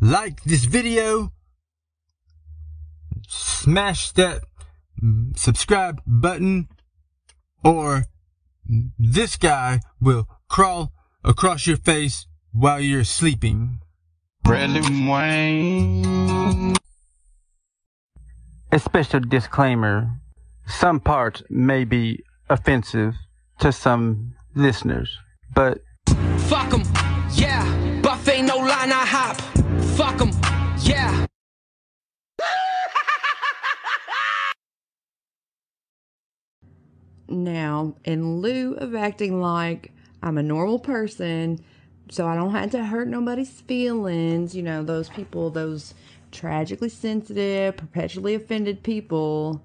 like this video, smash that mm, subscribe button, or this guy will crawl across your face while you're sleeping. Bradley Wayne. A special disclaimer some parts may be offensive to some listeners, but Fuck 'em, yeah. Fuck 'em, yeah. Now, in lieu of acting like I'm a normal person, so I don't have to hurt nobody's feelings, you know, those people, those tragically sensitive, perpetually offended people,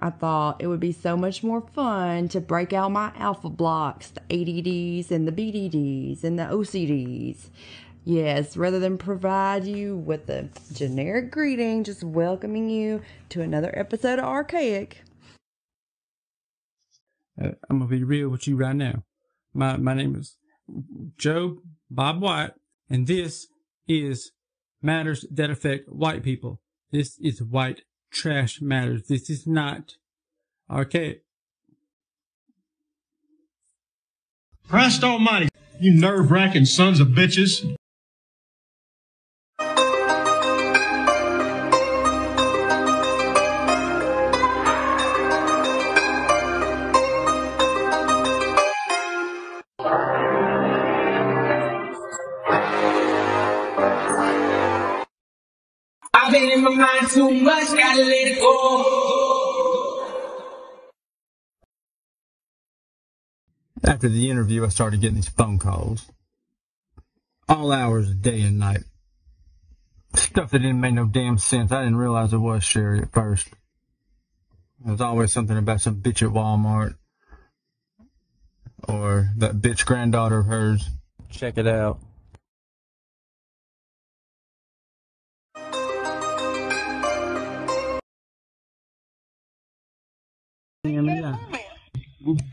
I thought it would be so much more fun to break out my alpha blocks, the ADDs and the BDDs and the OCDs. Yes, rather than provide you with a generic greeting, just welcoming you to another episode of Archaic. Uh, I'm gonna be real with you right now. My my name is Joe Bob White, and this is matters that affect white people. This is white trash matters. This is not archaic. Christ Almighty, you nerve wracking sons of bitches. I've been in my mind too much, gotta let it go. After the interview, I started getting these phone calls. All hours of day and night. Stuff that didn't make no damn sense. I didn't realize it was Sherry at first. There was always something about some bitch at Walmart. Or that bitch granddaughter of hers. Check it out.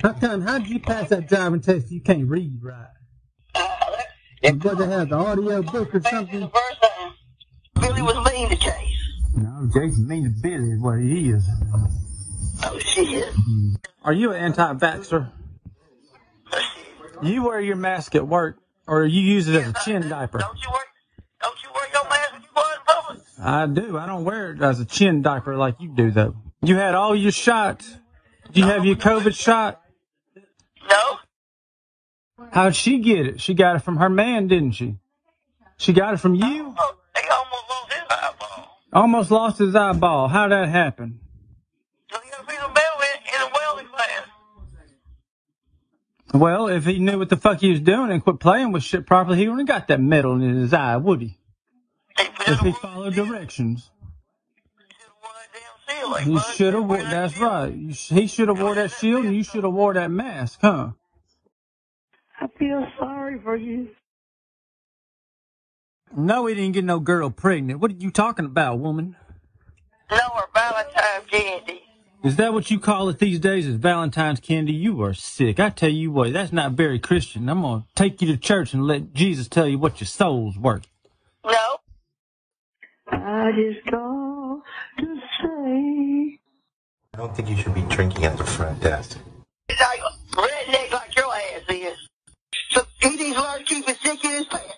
How come? How did you pass that driving test? You can't read right. Uh, what they have the audio book or something? Billy was mean to Chase. No, Jason mean to Billy is what he is. Oh shit. are you an anti-vaxxer? You wear your mask at work, or you use it as a chin diaper? Don't you wear don't you wear your mask when you go out in public? I do. I don't wear it as a chin diaper like you do, though. You had all your shots. Do you have your COVID shot? No. How'd she get it? She got it from her man, didn't she? She got it from you? Oh, he almost lost his eyeball. Almost lost his eyeball. How'd that happen? So he got a piece of metal in, in a welding class. Well, if he knew what the fuck he was doing and quit playing with shit properly, he wouldn't have got that metal in his eye, would? He If he followed directions. That damn like He should have wore, that's right. You He should have wore that shield and you should have wore that mask, huh? I feel sorry for you. No, he didn't get no girl pregnant. What are you talking about, woman? No, or Valentine's candy. Is that what you call it these days? Is Valentine's candy? You are sick. I tell you what, that's not very Christian. I'm gonna take you to church and let Jesus tell you what your soul's worth. No. I just called to say. I don't think you should be drinking at the front desk. It's like redneck like your ass is. So he needs to keep his dick in his pants.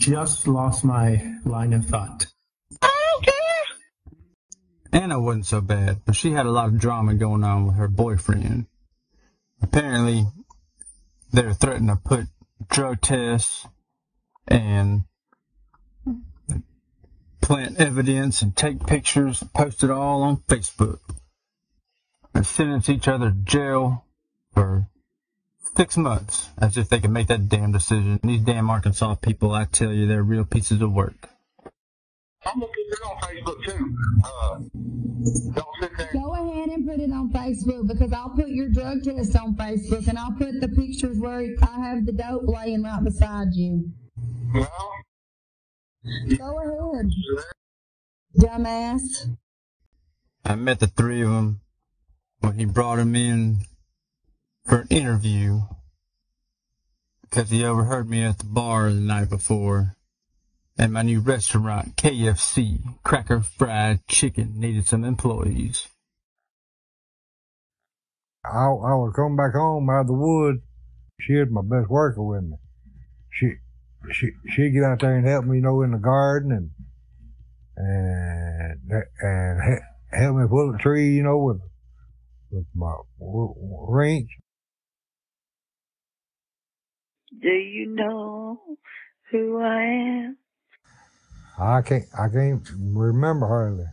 Just lost my line of thought. I don't care. Anna wasn't so bad, but she had a lot of drama going on with her boyfriend. Apparently, they were threatening to put drug tests and plant evidence and take pictures post it all on Facebook. And sentence each other to jail for six months, as if they could make that damn decision. These damn Arkansas people, I tell you, they're real pieces of work. I'm gonna put it on Facebook too. Uh, don't sit there. Go ahead and put it on Facebook because I'll put your drug test on Facebook and I'll put the pictures where I have the dope laying right beside you. No. Go ahead, dumbass. I met the three of them when he brought him in for an interview because he overheard me at the bar the night before and my new restaurant, KFC, Cracker Fried Chicken, needed some employees. I, I was coming back home out of the woods. She was my best worker with me. She she she'd get out there and help me, you know, in the garden and and and help me pull a tree, you know, with with my w- w- Do you know who I am? I can't I can't remember hardly.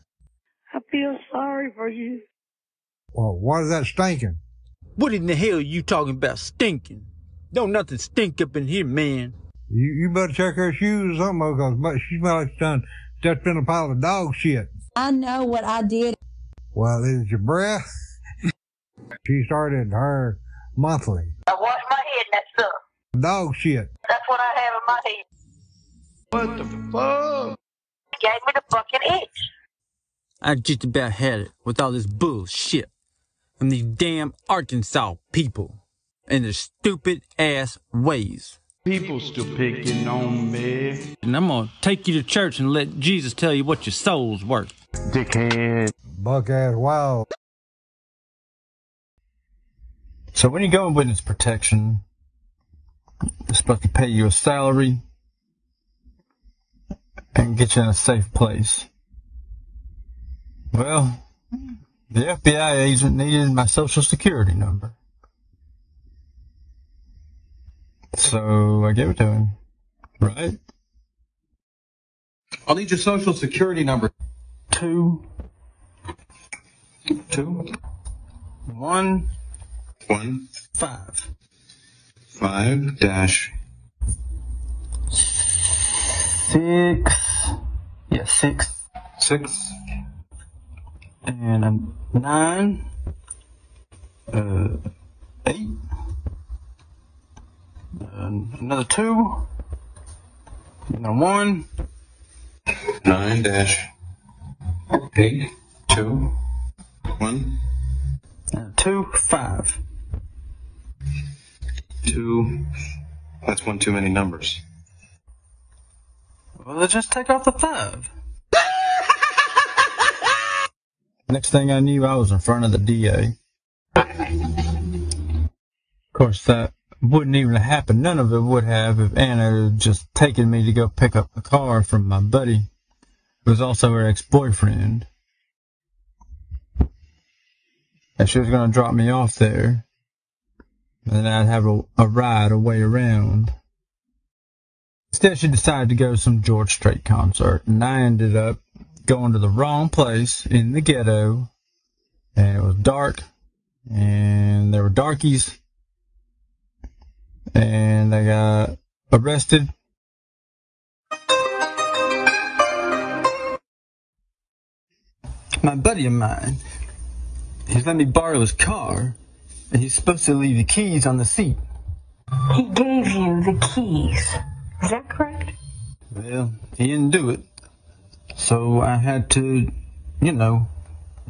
I feel sorry for you. Well, what is that stinking? What in the hell are you talking about stinking? Don't nothing stink up in here, man. You you better check her shoes or something because she smells like she's done stepped in a pile of dog shit. I know what I did. Well, is it your breath? She started her monthly. I wash my head in that stuff. Dog shit. That's what I have in my head. What the fuck? Gave me the fucking itch. I just about had it with all this bullshit from these damn Arkansas people and their stupid ass ways. People still picking on me. And I'm gonna take you to church and let Jesus tell you what your soul's worth. Dickhead. Buck ass wild. So when you go in witness protection, they're supposed to pay you a salary and get you in a safe place. Well, the FBI agent needed my social security number. So I gave it to him. Right? I'll need your social security number. Two. Two. One. One, Five. five, dash. Six. Yeah, six. Six. And nine. Uh, eight. And another two. And a one. Nine, dash. Eight, two, one, And a two. Five. Two. That's one too many numbers. Well, let's just take off the five. Next thing I knew, I was in front of the DA. Of course, that wouldn't even have happened. None of it would have if Anna had just taken me to go pick up a car from my buddy, who was also her ex-boyfriend. And she was going to drop me off there. And I'd have a, a ride away around. Instead, she decided to go to some George Strait concert, and I ended up going to the wrong place in the ghetto, and it was dark, and there were darkies, and I got arrested. My buddy of mine, he's let me borrow his car, he's supposed to leave the keys on the seat. He gave you the keys. Is that correct? Well, he didn't do it. So I had to, you know,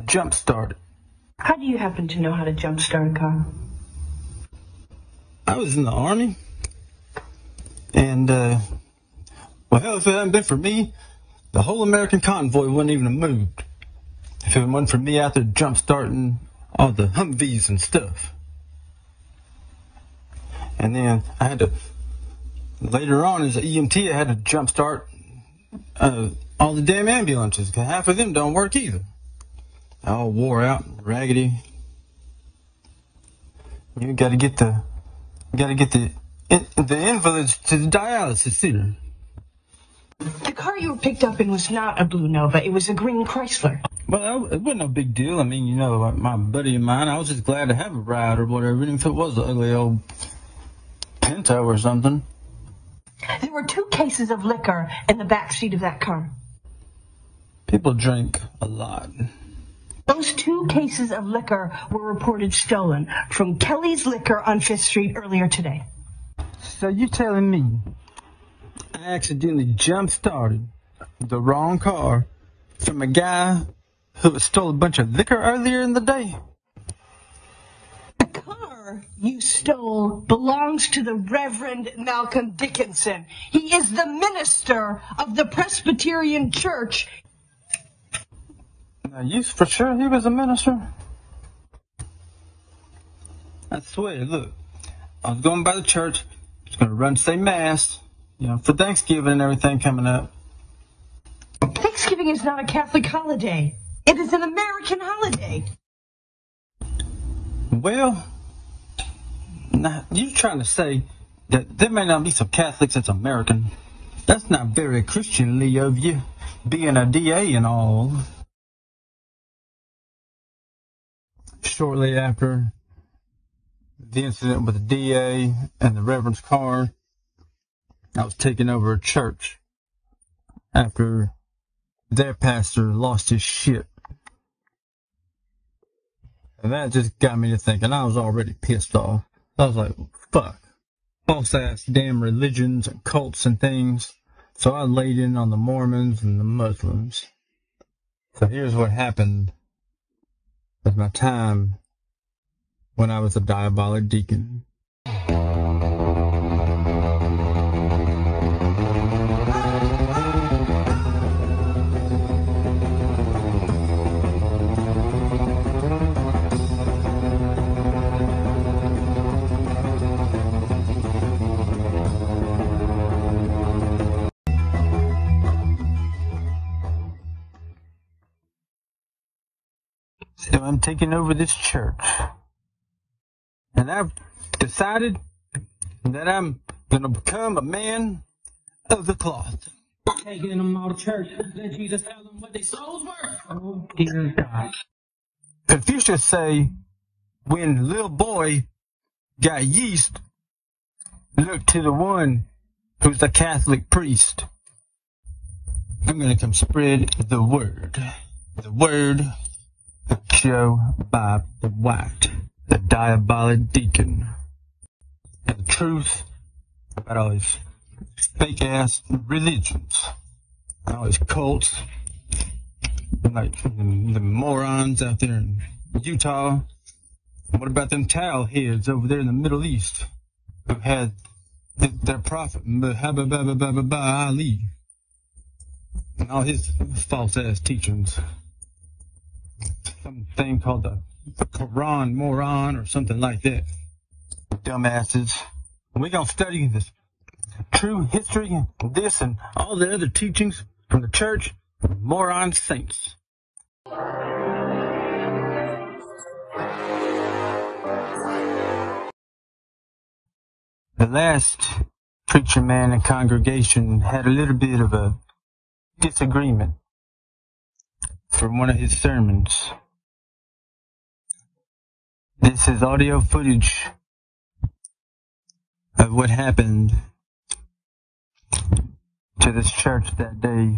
jump start it. How do you happen to know how to jumpstart a car? I was in the army. And, uh, well, hell, if it hadn't been for me, the whole American convoy wouldn't even have moved. If it wasn't for me out there jump starting all the Humvees and stuff. And then I had to, later on as an EMT, I had to jumpstart uh, all the damn ambulances, 'cause half of them don't work either. All wore out, raggedy. You gotta get the, you gotta get the, in, the invalids to the dialysis center. The car you were picked up in was not a blue Nova. It was a green Chrysler. Well, it wasn't no big deal. I mean, you know, my buddy of mine, I was just glad to have a ride or whatever, even if it was an ugly old Pinto or something. There were two cases of liquor in the back seat of that car. People drink a lot. Those two cases of liquor were reported stolen from Kelly's Liquor on Fifth Street earlier today. So you telling me I accidentally jump started the wrong car from a guy who stole a bunch of liquor earlier in the day? Car you stole belongs to the Reverend Malcolm Dickinson. He is the minister of the Presbyterian Church. Now, you for sure he was a minister? I swear, look, I was going by the church, I was going to run to say mass, you know, for Thanksgiving and everything coming up. Thanksgiving is not a Catholic holiday. It is an American holiday. Well, now, you trying to say that there may not be some Catholics that's American. That's not very Christianly of you, being a DA and all. Shortly after the incident with the DA and the Reverend's car, I was taking over a church after their pastor lost his shit. And that just got me to thinking. I was already pissed off. I was like, fuck. False ass damn religions and cults and things. So I laid in on the Mormons and the Muslims. So here's what happened with my time when I was a diabolic deacon. I'm taking over this church. And I've decided that I'm gonna become a man of the cloth. Taking them all to church. Let Jesus tell them what their souls were. Oh, dear God. Confucius say, when little boy got yeast, look to the one who's the Catholic priest. I'm gonna come spread the word. The word of Joe Bob the White, the diabolic deacon. And the truth about all these fake ass religions. All these cults. Like the, the morons out there in Utah. What about them towel heads over there in the Middle East who had th- their prophet Muhammad Ali and all his false ass teachings? Something called the, Quran moron or something like that. Dumbasses. We're gonna study this true history and this and all the other teachings from the church, moron saints. The last preacher man and congregation had a little bit of a disagreement from one of his sermons. This is audio footage of what happened to this church that day.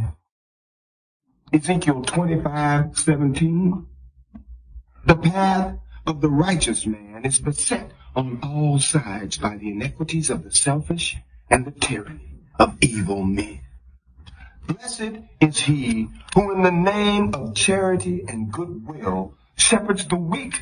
Ezekiel 25, 17. The path of the righteous man is beset on all sides by the iniquities of the selfish and the tyranny of evil men. Blessed is he who in the name of charity and goodwill shepherds the weak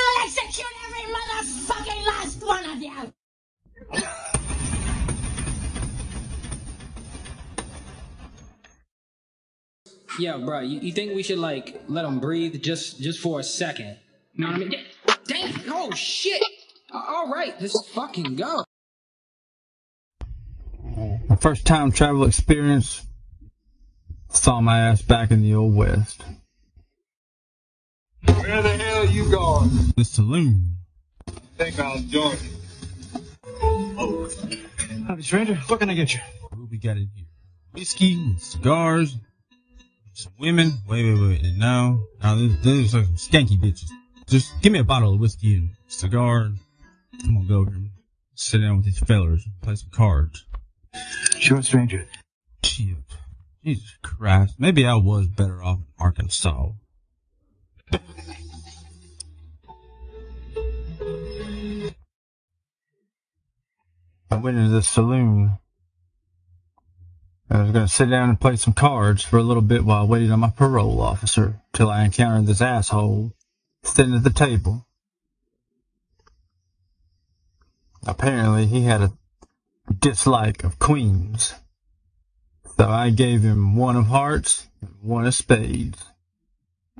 One of you! Yo, bro, you, you think we should like let him breathe just just for a second? You know what I mean? Damn! Oh shit! All right, let's fucking go. My first time travel experience saw my ass back in the old west. Where the hell you going? The saloon. Think I'll join you. Oh. Howdy, stranger. What can I get you? What we got in here? Whiskey, cigars, some women. Wait, wait, wait. And now, now those, those are some skanky bitches. Just give me a bottle of whiskey and cigar. And come on, go over here. sit down with these fellers and play some cards. Sure, stranger. Shit. Jesus Christ. Maybe I was better off in Arkansas. I went into the saloon. I was going to sit down and play some cards for a little bit while I waited on my parole officer till I encountered this asshole sitting at the table. Apparently, he had a dislike of queens. So I gave him one of hearts and one of spades.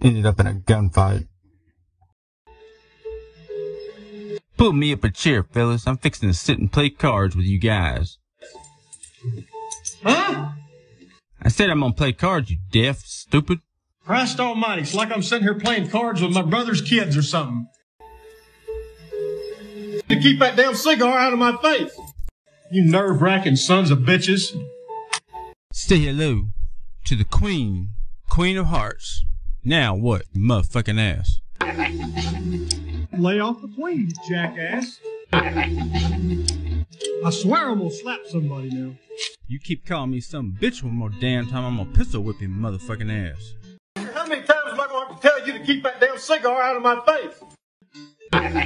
Ended up in a gunfight. Pull me up a chair, fellas. I'm fixing to sit and play cards with you guys. Huh? I said I'm gonna play cards, you deaf, stupid. Christ almighty, it's like I'm sitting here playing cards with my brother's kids or something. To keep that damn cigar out of my face. You nerve wracking sons of bitches. Say hello to the queen, queen of hearts. Now what, motherfucking ass? Lay off the queen, you jackass. I swear I'm gonna slap somebody now. You keep calling me some bitch one more damn time, I'm gonna pistol whip your motherfucking ass. How many times am I gonna have to tell you to keep that damn cigar out of my face? I'm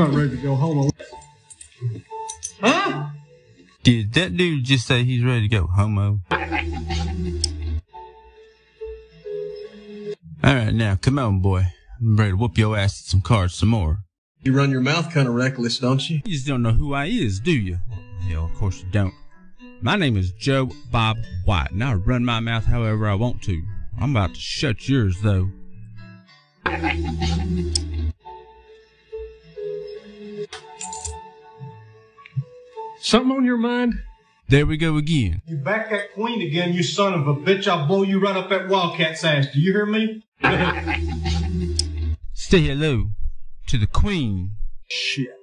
about ready to go home. Huh? Did that dude just say he's ready to go, homo? Alright, now, come on, boy. I'm ready to whoop your ass at some cards some more. You run your mouth kind of reckless, don't you? You just don't know who I is, do you? Hell, of course you don't. My name is Joe Bob White, and I run my mouth however I want to. I'm about to shut yours, though. Something on your mind? There we go again. You back that queen again, you son of a bitch. I'll blow you right up that wildcat's ass. Do you hear me? Say hello to the queen. Shit.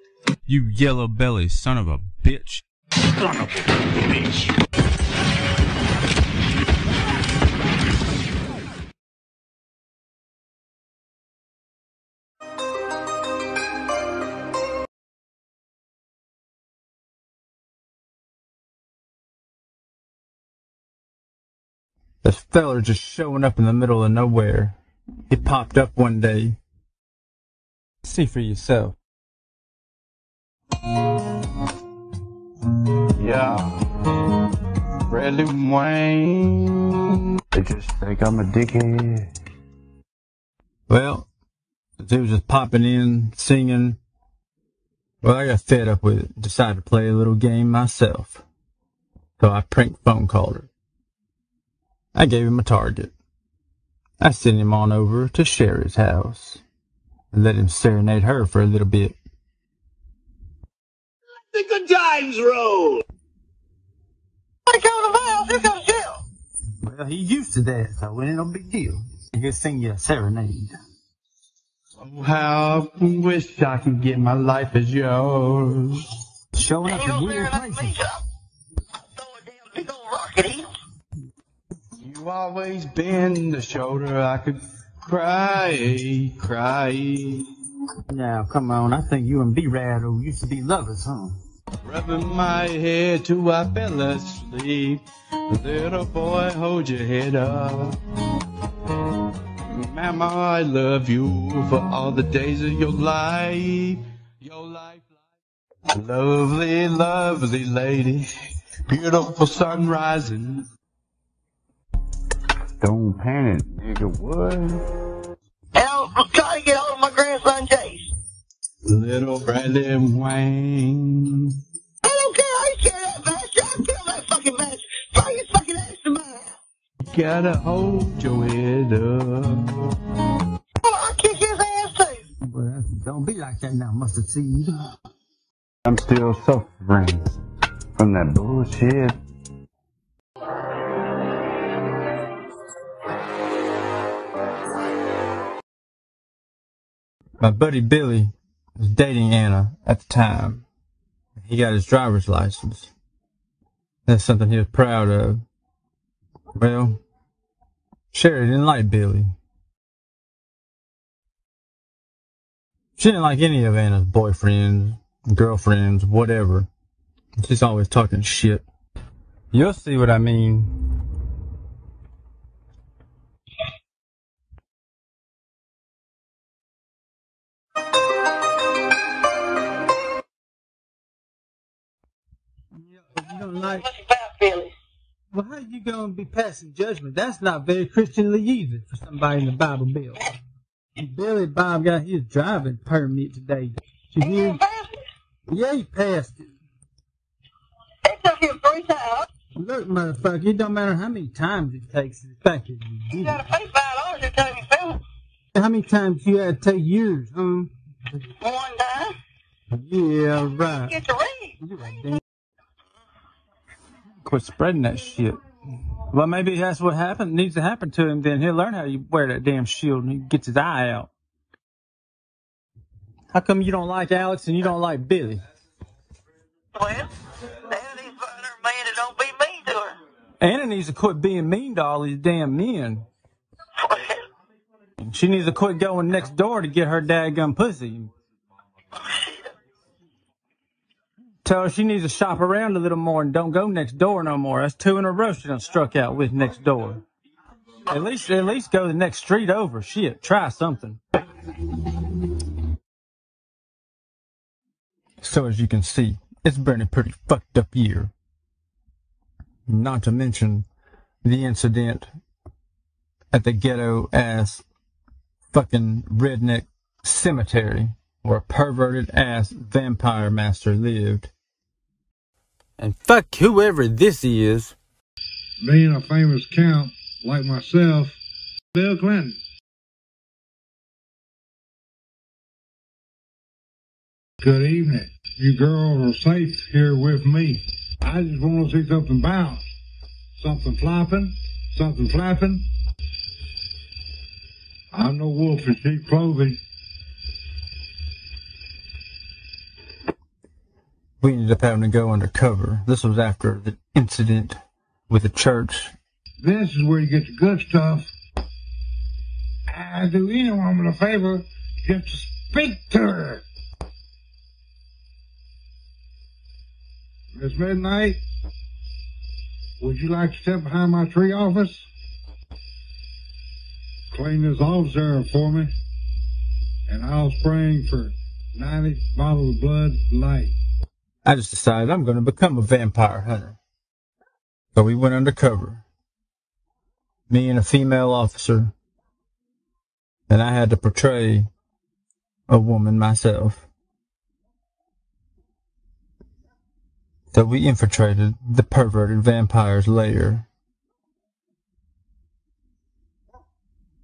You yellow belly son of a bitch. Son of a bitch. This feller just showing up in the middle of nowhere. He popped up one day. See for yourself. Yeah. Bradley Wayne. They just think I'm a dickhead. Well, he was just popping in, singing. Well, I got fed up with it. Decided to play a little game myself. So I prank phone called her. I gave him a target. I sent him on over to Sherry's house and let him serenade her for a little bit. The good times roll. I go to jail. Who goes to jail? Well, he used to that, so it ain't no big deal. He can sing you a serenade. Oh, how I wish I could get my life as yours. Showing up in weird places. You always been the shoulder I could cry, cry. Now, come on, I think you and B-Rad used to be lovers, huh? Rubbing my head till I fell asleep. Little boy, hold your head up. Mama, I love you for all the days of your life. Your life, life. Lovely, lovely lady. Beautiful sun rising. Don't panic, nigga. What? And I'm trying to get hold of my grandson Chase. Little Bradley Wayne. I don't care. I ain't scared of that bastard. I'll kill that fucking bastard. Fly his fucking ass to my house. Gotta hold your head up. Oh, I'll kick his ass too. Well, don't be like that now, mustard seed. I'm still suffering from that bullshit. My buddy Billy was dating Anna at the time. He got his driver's license. That's something he was proud of. Well, Sherry didn't like Billy. She didn't like any of Anna's boyfriends, girlfriends, whatever. She's always talking shit. You'll see what I mean. Like. Well, how you gonna be passing judgment? That's not very Christianly either for somebody in the Bible Belt. Billy Bob got his driving permit today. Did you hear? Yeah, he passed it. It took him three times. Look, motherfucker, it don't matter how many times it takes. The fact that you You gotta pay five dollars every time you fill it. it. How many times you had to take yours, huh? One time. Yeah, right. Get to read. Quit spreading that shit. Well, maybe that's what happened. Needs to happen to him. Then he'll learn how you wear that damn shield, and he gets his eye out. How come you don't like Alex and you don't like Billy? Well, Anna needs to find her man that don't be mean to her. Anna needs to quit being mean to all these damn men. She needs to quit going next door to get her dadgum pussy. Tell her she needs to shop around a little more and don't go next door no more. That's two in a row she done struck out with next door. At least, at least go the next street over. Shit, try something. So as you can see, it's been a pretty fucked up year. Not to mention the incident at the ghetto ass fucking redneck cemetery where a perverted ass vampire master lived. And fuck whoever this is. Being a famous count like myself, Bill Clinton. Good evening. You girls are safe here with me. I just want to see something bounce. Something flopping, something flapping. I'm no wolf in sheep clothing. We ended up having to go undercover. This was after the incident with the church. This is where you get the good stuff. I do any woman a favor just to speak to her. Miss Midnight, would you like to step behind my tree office? Clean this office for me, and I'll spring for 90 bottles of blood light. I just decided I'm going to become a vampire hunter. So we went undercover. Me and a female officer. And I had to portray a woman myself. So we infiltrated the perverted vampire's lair.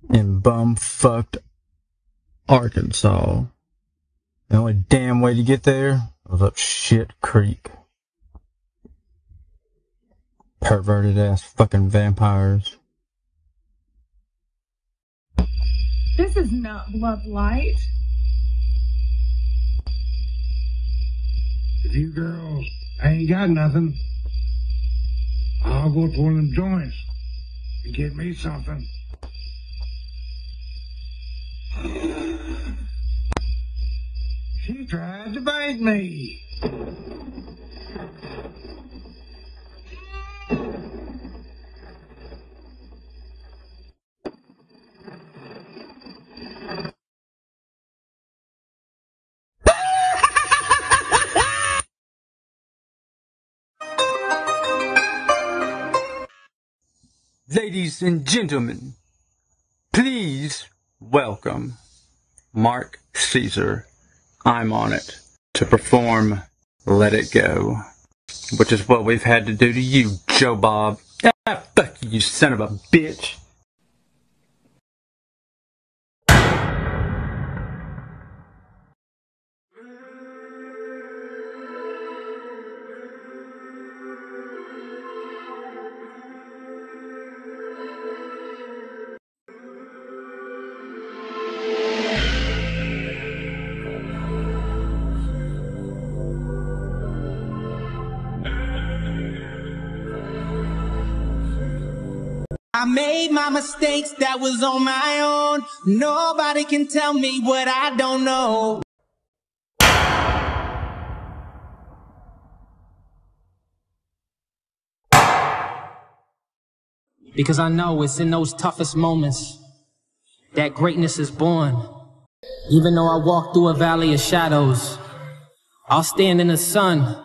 In bum-fucked Arkansas. The only damn way to get there was up shit creek. Perverted ass fucking vampires. This is not blood light. If you girls ain't got nothing, I'll go to one of them joints and get me something. She tried to bite me. Ladies and gentlemen, please welcome Mark Caesar. ImOnIt to perform Let It Go, which is what we've had to do to you, Joe Bob. Ah, fuck you, you son of a bitch. made my mistakes, that was on my own. Nobody can tell me what I don't know. Because I know it's in those toughest moments that greatness is born. Even though I walk through a valley of shadows, I'll stand in the sun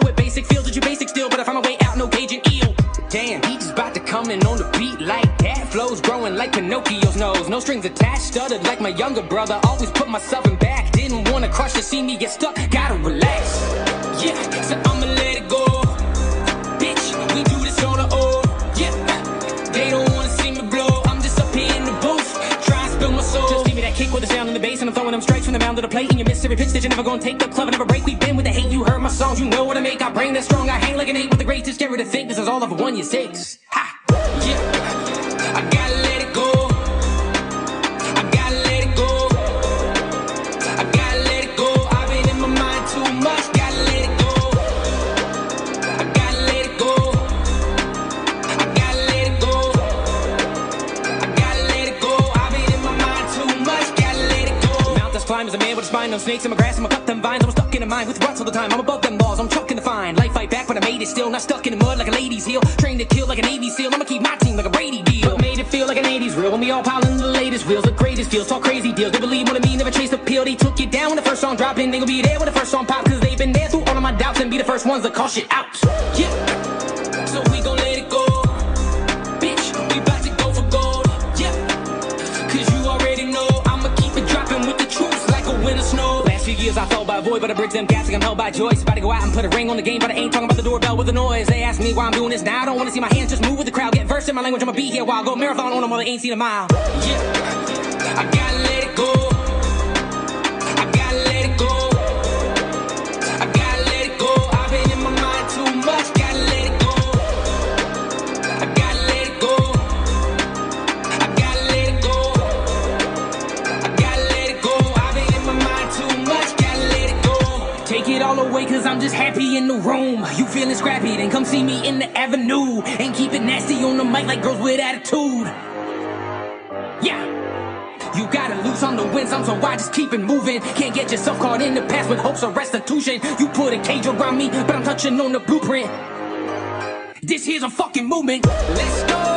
and chill with basic feels. That you basic still, but I find my way out, no and eel. Damn, he just about to come in on the beat like that. Flows growing like Pinocchio's nose. No strings attached, stuttered like my younger brother. Always put myself in back. Didn't wanna crush to see me get stuck. Gotta relax. Yeah, so I'ma let it go. Bitch, we do this on the old. Yeah, they don't wanna see me blow. I'm just up here in the booth, trying to spill my soul. Just give me that kick with the sound in the bass, and I'm throwing them strikes from the mound to the plate. And you miss every pitch that you're never gonna take the club and never break. We've you know what I make. I bring that strong, I hang like an eight with the greatest. Scary to think this is all of one you six. Ha! Climb as a man with a spine, no snakes in my grass, I'ma cut them vines. I'm stuck in a mind with ruts all the time. I'm above them laws, I'm trucking to find. Life fight back, but I made it still. Not stuck in the mud like a lady's heel. Trained to kill like a Navy SEAL. I'ma keep my team like a Brady deal. But made it feel like an 80s real when we all piled into the latest wheels. The greatest feels, talk crazy deals. They believe what I mean, never chase the pill. They took you down when the first song dropped in. They gon' be there when the first song pop, cause they've been there through all of my doubts and be the first ones to call shit out. Yeah, so we gon' I fell by a void, but I bridge them gaps like I'm held by choice. About to go out and put a ring on the game, but I ain't talking about the doorbell with the noise. They ask me why I'm doing this now. I don't wanna see my hands just move with the crowd. Get versed in my language, I'ma be here while I go marathon on them while they ain't seen a mile. Yeah, I gotta let it go. I gotta let it go. Room. You feeling scrappy, then come see me in the avenue. And keep it nasty on the mic like girls with attitude. Yeah. You gotta lose on the wins, I'm so I just keep it moving. Can't get yourself caught in the past with hopes of restitution. You put a cage around me, but I'm touching on the blueprint. This here's a fucking movement. Let's go.